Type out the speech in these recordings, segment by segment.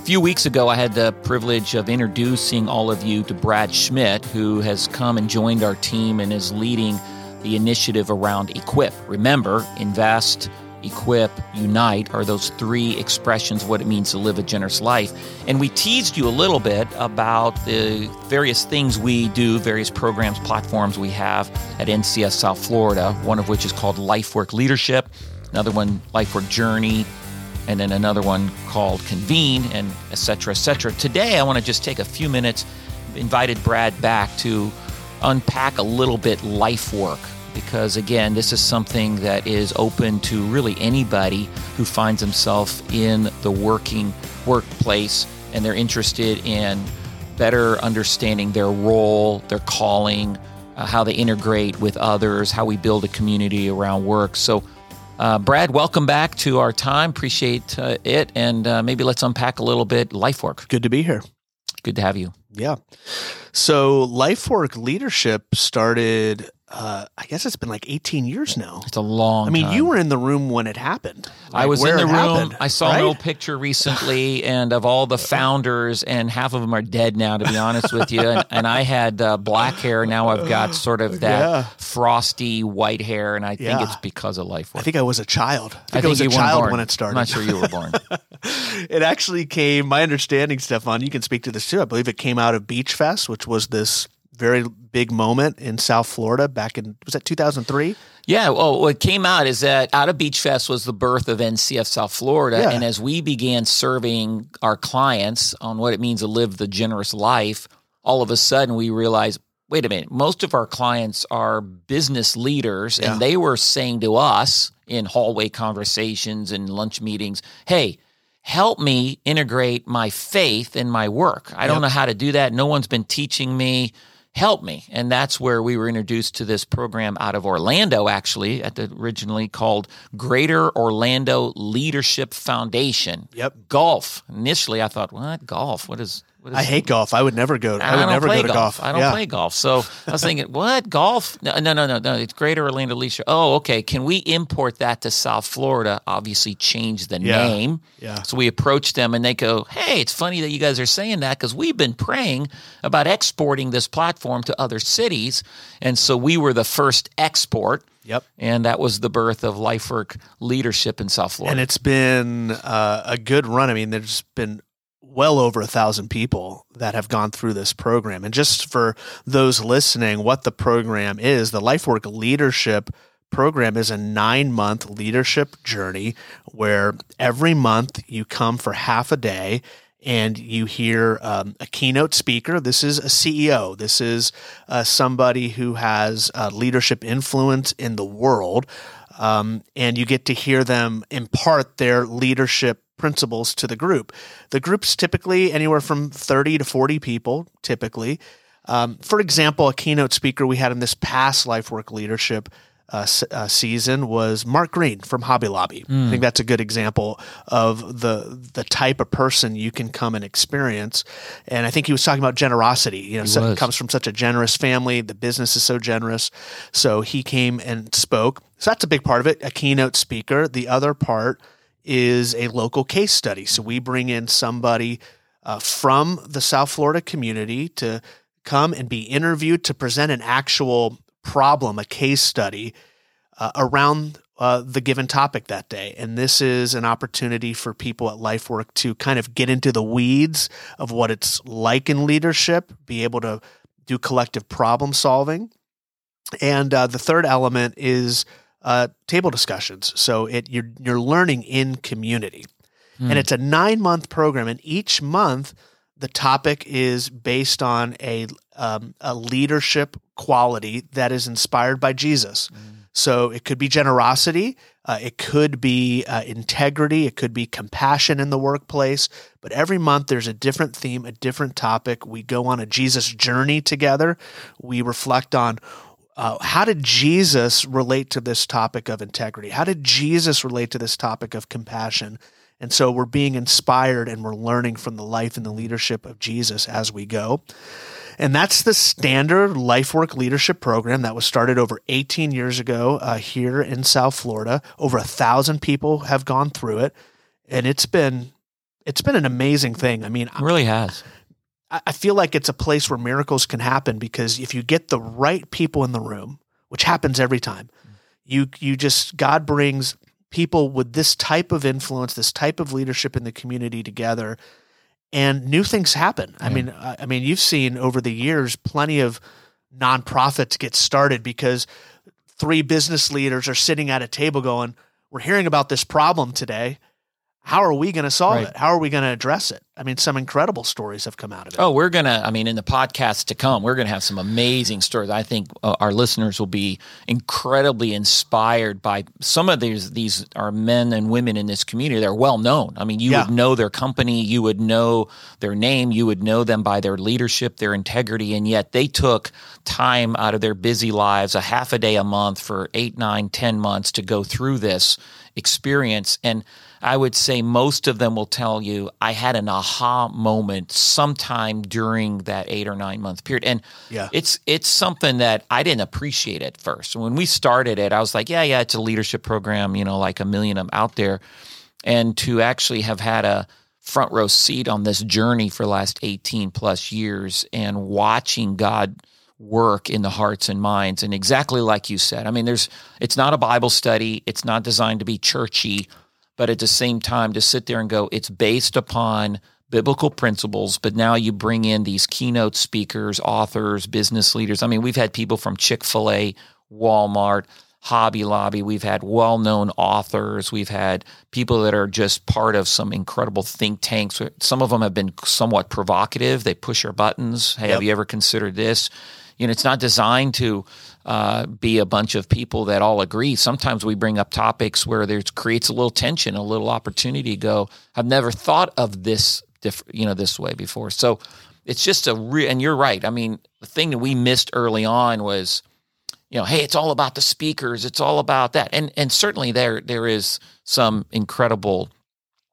A few weeks ago, I had the privilege of introducing all of you to Brad Schmidt, who has come and joined our team and is leading the initiative around Equip. Remember, invest, equip, unite are those three expressions of what it means to live a generous life. And we teased you a little bit about the various things we do, various programs, platforms we have at NCF South Florida, one of which is called LifeWork Leadership, another one, LifeWork Journey and then another one called Convene, and et cetera, et cetera. Today, I want to just take a few minutes, invited Brad back to unpack a little bit life work, because again, this is something that is open to really anybody who finds himself in the working workplace and they're interested in better understanding their role, their calling, uh, how they integrate with others, how we build a community around work. So, uh, Brad, welcome back to our time. Appreciate uh, it. And uh, maybe let's unpack a little bit life work. Good to be here. Good to have you. Yeah. So, life work leadership started uh, I guess it's been like 18 years now. It's a long. I mean, time. you were in the room when it happened. Like I was in the room. Happened, I saw right? an old picture recently, and of all the founders, and half of them are dead now, to be honest with you. And, and I had uh, black hair. Now I've got sort of that yeah. frosty white hair, and I think yeah. it's because of life work. I think I was a child. I think I, think was a child born. when it started. I'm not sure you were born. it actually came. My understanding, Stephan, you can speak to this too. I believe it came out of Beach Fest, which was this very big moment in South Florida back in was that 2003? Yeah, well, what came out is that out of Beach Fest was the birth of NCF South Florida, yeah. and as we began serving our clients on what it means to live the generous life, all of a sudden we realized, wait a minute, most of our clients are business leaders, yeah. and they were saying to us in hallway conversations and lunch meetings, "Hey." help me integrate my faith in my work. I yep. don't know how to do that. No one's been teaching me help me. And that's where we were introduced to this program out of Orlando, actually, at the originally called Greater Orlando Leadership Foundation. Yep. Golf. Initially, I thought, what? Golf? What is I hate golf. I would never go. I, I would never go to golf. golf. I don't yeah. play golf. So I was thinking, what golf? No, no, no, no, no. It's Greater Orlando Leisure. Oh, okay. Can we import that to South Florida? Obviously, change the yeah. name. Yeah. So we approached them, and they go, "Hey, it's funny that you guys are saying that because we've been praying about exporting this platform to other cities, and so we were the first export." Yep. And that was the birth of LifeWork leadership in South Florida. And it's been uh, a good run. I mean, there's been well over a thousand people that have gone through this program. And just for those listening, what the program is, the LifeWork Leadership program is a nine month leadership journey where every month you come for half a day and you hear um, a keynote speaker. This is a CEO. This is uh, somebody who has uh, leadership influence in the world. Um, and you get to hear them impart their leadership principles to the group. The group's typically anywhere from 30 to 40 people, typically. Um, for example, a keynote speaker we had in this past LifeWork Leadership uh, uh, season was Mart Green from Hobby Lobby. Mm. I think that's a good example of the the type of person you can come and experience. And I think he was talking about generosity. You know, so comes from such a generous family. The business is so generous. So he came and spoke. So that's a big part of it. A keynote speaker. The other part is a local case study. So we bring in somebody uh, from the South Florida community to come and be interviewed to present an actual problem, a case study uh, around uh, the given topic that day. And this is an opportunity for people at LifeWork to kind of get into the weeds of what it's like in leadership, be able to do collective problem solving. And uh, the third element is uh, table discussions. So it you're you're learning in community, mm. and hmm. it's a nine month program, and each month the topic is based on a um, a leadership quality that is inspired by Jesus. Mm. So it could be generosity, uh, it could be uh, integrity, it could be compassion in the workplace. But every month there's a different theme, a different topic. We go on a Jesus journey together. We reflect on uh, how did Jesus relate to this topic of integrity? How did Jesus relate to this topic of compassion? And so we're being inspired and we're learning from the life and the leadership of Jesus as we go. And that's the standard LifeWork leadership program that was started over 18 years ago uh, here in South Florida. Over a thousand people have gone through it. And it's been it's been an amazing thing. I mean, It really has. I feel like it's a place where miracles can happen because if you get the right people in the room, which happens every time, you you just God brings people with this type of influence, this type of leadership in the community together, and new things happen. I mean, I I mean, you've seen over the years plenty of nonprofits get started because three business leaders are sitting at a table going, "We're hearing about this problem today." How are we going to solve Right. it? How are we going to address it? I mean, some incredible stories have come out of it. Oh, we're going to, I mean, in the podcast to come, we're going to have some amazing stories. I think uh, our listeners will be incredibly inspired by some of these, these are men and women in this community. They're well known. I mean, you Yeah. would know their company, you would know their name, you would know them by their leadership, their integrity, and yet they took time out of their busy lives, a half a day a month for eight, nine, ten months to go through this experience. And I would say most of them will tell you, I had an aha moment sometime during that eight or nine month period. And Yeah. it's it's something that I didn't appreciate at first. When we started it, I was like, yeah, yeah, it's a leadership program, you know, like a million of 'em out there. And to actually have had a front row seat on this journey for the last 18 plus years and watching God work in the hearts and minds and exactly like you said. I mean, there's it's not a Bible study, it's not designed to be churchy, but at the same time to sit there and go, it's based upon biblical principles, but now you bring in these keynote speakers, authors, business leaders. I mean, we've had people from Chick-fil-A, Walmart, Hobby Lobby. We've had well known authors. We've had people that are just part of some incredible think tanks. Some of them have been somewhat provocative. They push our buttons. Hey, have you ever considered this? You know, it's not designed to uh, be a bunch of people that all agree. Sometimes we bring up topics where there creates a little tension, a little opportunity to go, I've never thought of this, diff- you know, this way before. So it's just a real, and you're right. I mean, the thing that we missed early on was, you know, hey, it's all about the speakers. It's all about that. And, and certainly there, there is some incredible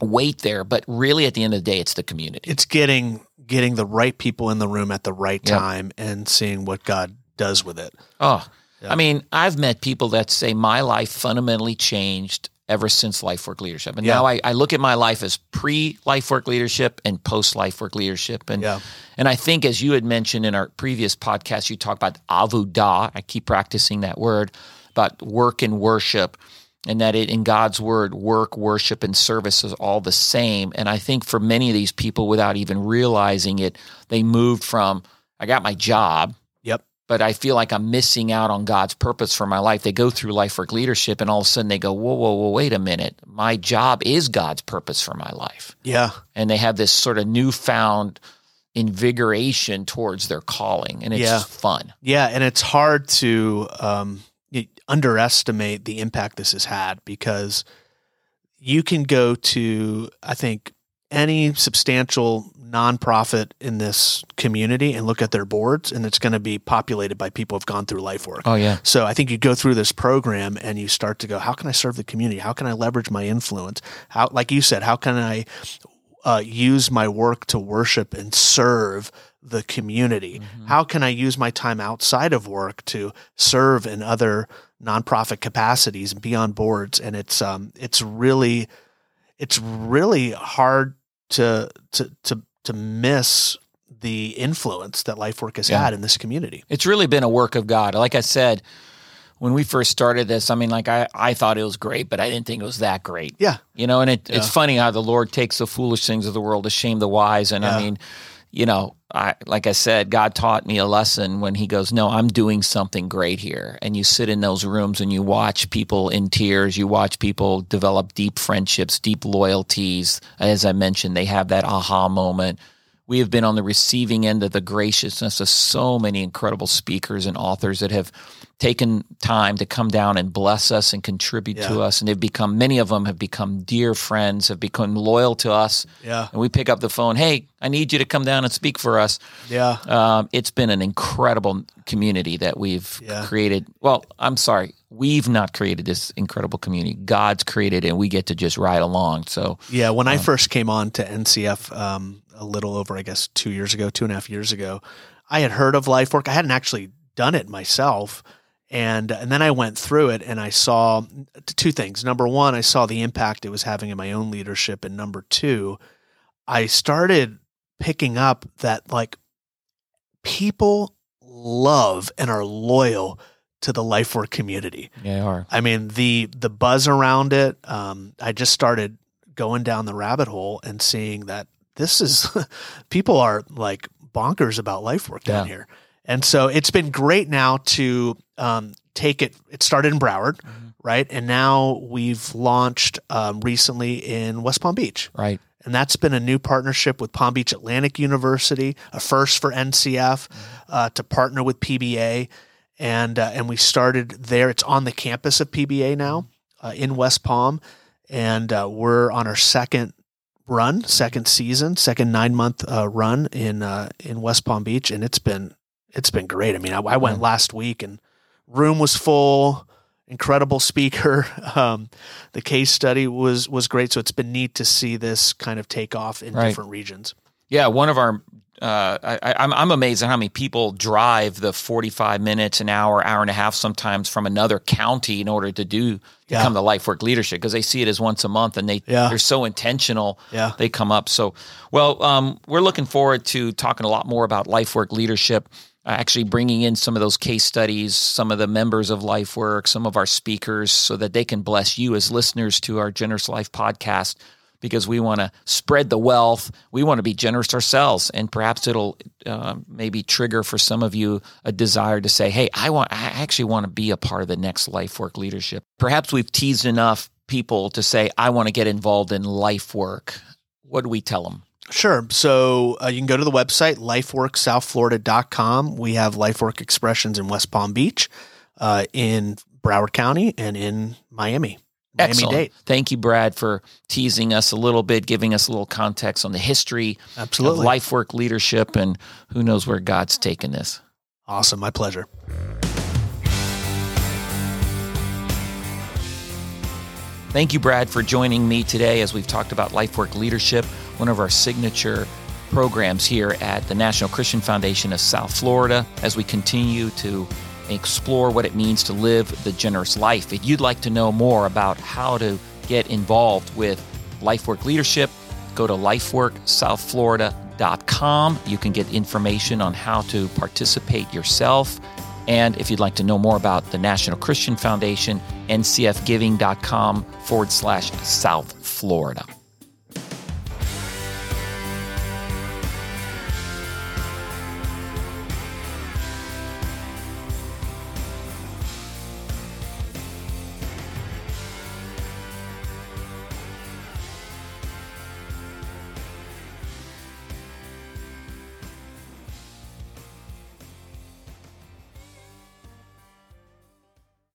weight there, but really at the end of the day, it's the community. it's getting getting the right people in the room at the right Yep. time and seeing what God does with it. Oh, Yeah. I mean, I've met people that say my life fundamentally changed ever since life work leadership. And Yeah. now I, I look at my life as pre life work leadership and post life work leadership. And Yeah. and I think as you had mentioned in our previous podcast, you talked about avodah. I keep practicing that word about work and worship. And that it in God's word, work, worship, and service is all the same. And I think for many of these people, without even realizing it, they moved from I got my job, Yep. but I feel like I'm missing out on God's purpose for my life. They go through life work leadership and all of a sudden they go, whoa, whoa, whoa, wait a minute. My job is God's purpose for my life. Yeah. And they have this sort of newfound invigoration towards their calling. And it's Yeah. fun. Yeah, and it's hard to um, underestimate the impact this has had because you can go to, I think, any substantial nonprofit in this community and look at their boards, and it's going to be populated by people who've gone through life work. Oh, yeah. So I think you go through this program and you start to go, how can I serve the community? How can I leverage my influence? How, like you said, how can I uh, use my work to worship and serve the community? How can I use my time outside of work to serve in other nonprofit capacities and be on boards? And it's um, it's really it's really hard to to to to miss the influence that LifeWork has Yeah. had in this community. It's really been a work of God. Like I said, when we first started this, I mean, like I, I thought it was great, but I didn't think it was that great. Yeah. You know, and it, it's funny how the Lord takes the foolish things of the world to shame the wise. And I mean, you know, I like I said, God taught me a lesson when He goes, "No, I'm doing something great here." And you sit in those rooms and you watch people in tears. You watch people develop deep friendships, deep loyalties. As I mentioned, they have that aha moment. We have been on the receiving end of the graciousness of so many incredible speakers and authors that have taken time to come down and bless us and contribute to us. And they've become, many of them have become dear friends, have become loyal to us. Yeah. And we pick up the phone, hey, I need you to come down and speak for us. Yeah. Um, it's been an incredible community that we've Yeah. created. Well, I'm sorry, we've not created this incredible community. God's created it, and we get to just ride along. So, Yeah, when I first came on to NCF um, a little over, I guess, two years ago, two and a half years ago, I had heard of LifeWork. I hadn't actually done it myself, and and then I went through it and I saw two things. Number one, I saw the impact it was having in my own leadership, and number two, I started picking up that like people love and are loyal to the LifeWork community. Yeah, they are. I mean the the buzz around it. Um, I just started going down the rabbit hole and seeing that this is people are like bonkers about life work down Yeah. here, and so it's been great now to um, take it. It started in Broward, Mhm. right, and now we've launched um, recently in West Palm Beach. Right. And that's been a new partnership with Palm Beach Atlantic University, a first for NCF, uh, to partner with PBA, and uh, and we started there. It's on the campus of PBA now uh, in West Palm, and uh, we're on our second run, second season, second nine month uh, run in uh, in West Palm Beach, and it's been it's been great. I mean, I, I went last week and room was full. Incredible speaker. Um, the case study was was great. So it's been neat to see this kind of take off in Right. different regions. Yeah, one of our. Uh, I, I- I'm I'm amazed at how many people drive the 45 minutes, an hour, hour and a half, sometimes from another county in order to do Yeah. come to Life Work Leadership because they see it as once a month and they Yeah. they're so intentional. Yeah. they come up. So, well, um, we're looking forward to talking a lot more about life work leadership. Uh, actually, bringing in some of those case studies, some of the members of LifeWork, some of our speakers, so that they can bless you as listeners to our Generous Life podcast. Because we want to spread the wealth, we want to be generous ourselves, and perhaps it'll uh, maybe trigger for some of you a desire to say, "Hey, I want, I actually want to be a part of the next LifeWork leadership." Perhaps we've teased enough people to say, "I want to get involved in life work." What do we tell them? Sure. So uh, you can go to the website, lifeworksouthflorida.com. We have LifeWork expressions in West Palm Beach, uh, in Broward County, and in Miami. Miami Excellent. Dade. Thank you, Brad, for teasing us a little bit, giving us a little context on the history Absolutely. of life work leadership, and who knows where God's taken this. Awesome. My pleasure. Thank you, Brad, for joining me today as we've talked about life work leadership, one of our signature programs here at the National Christian Foundation of South Florida, as we continue to explore what it means to live the generous life. If you'd like to know more about how to get involved with LifeWork leadership, go to lifeworksouthflorida.com. You can get information on how to participate yourself. And if you'd like to know more about the National Christian Foundation, ncfgiving.com forward slash South Florida.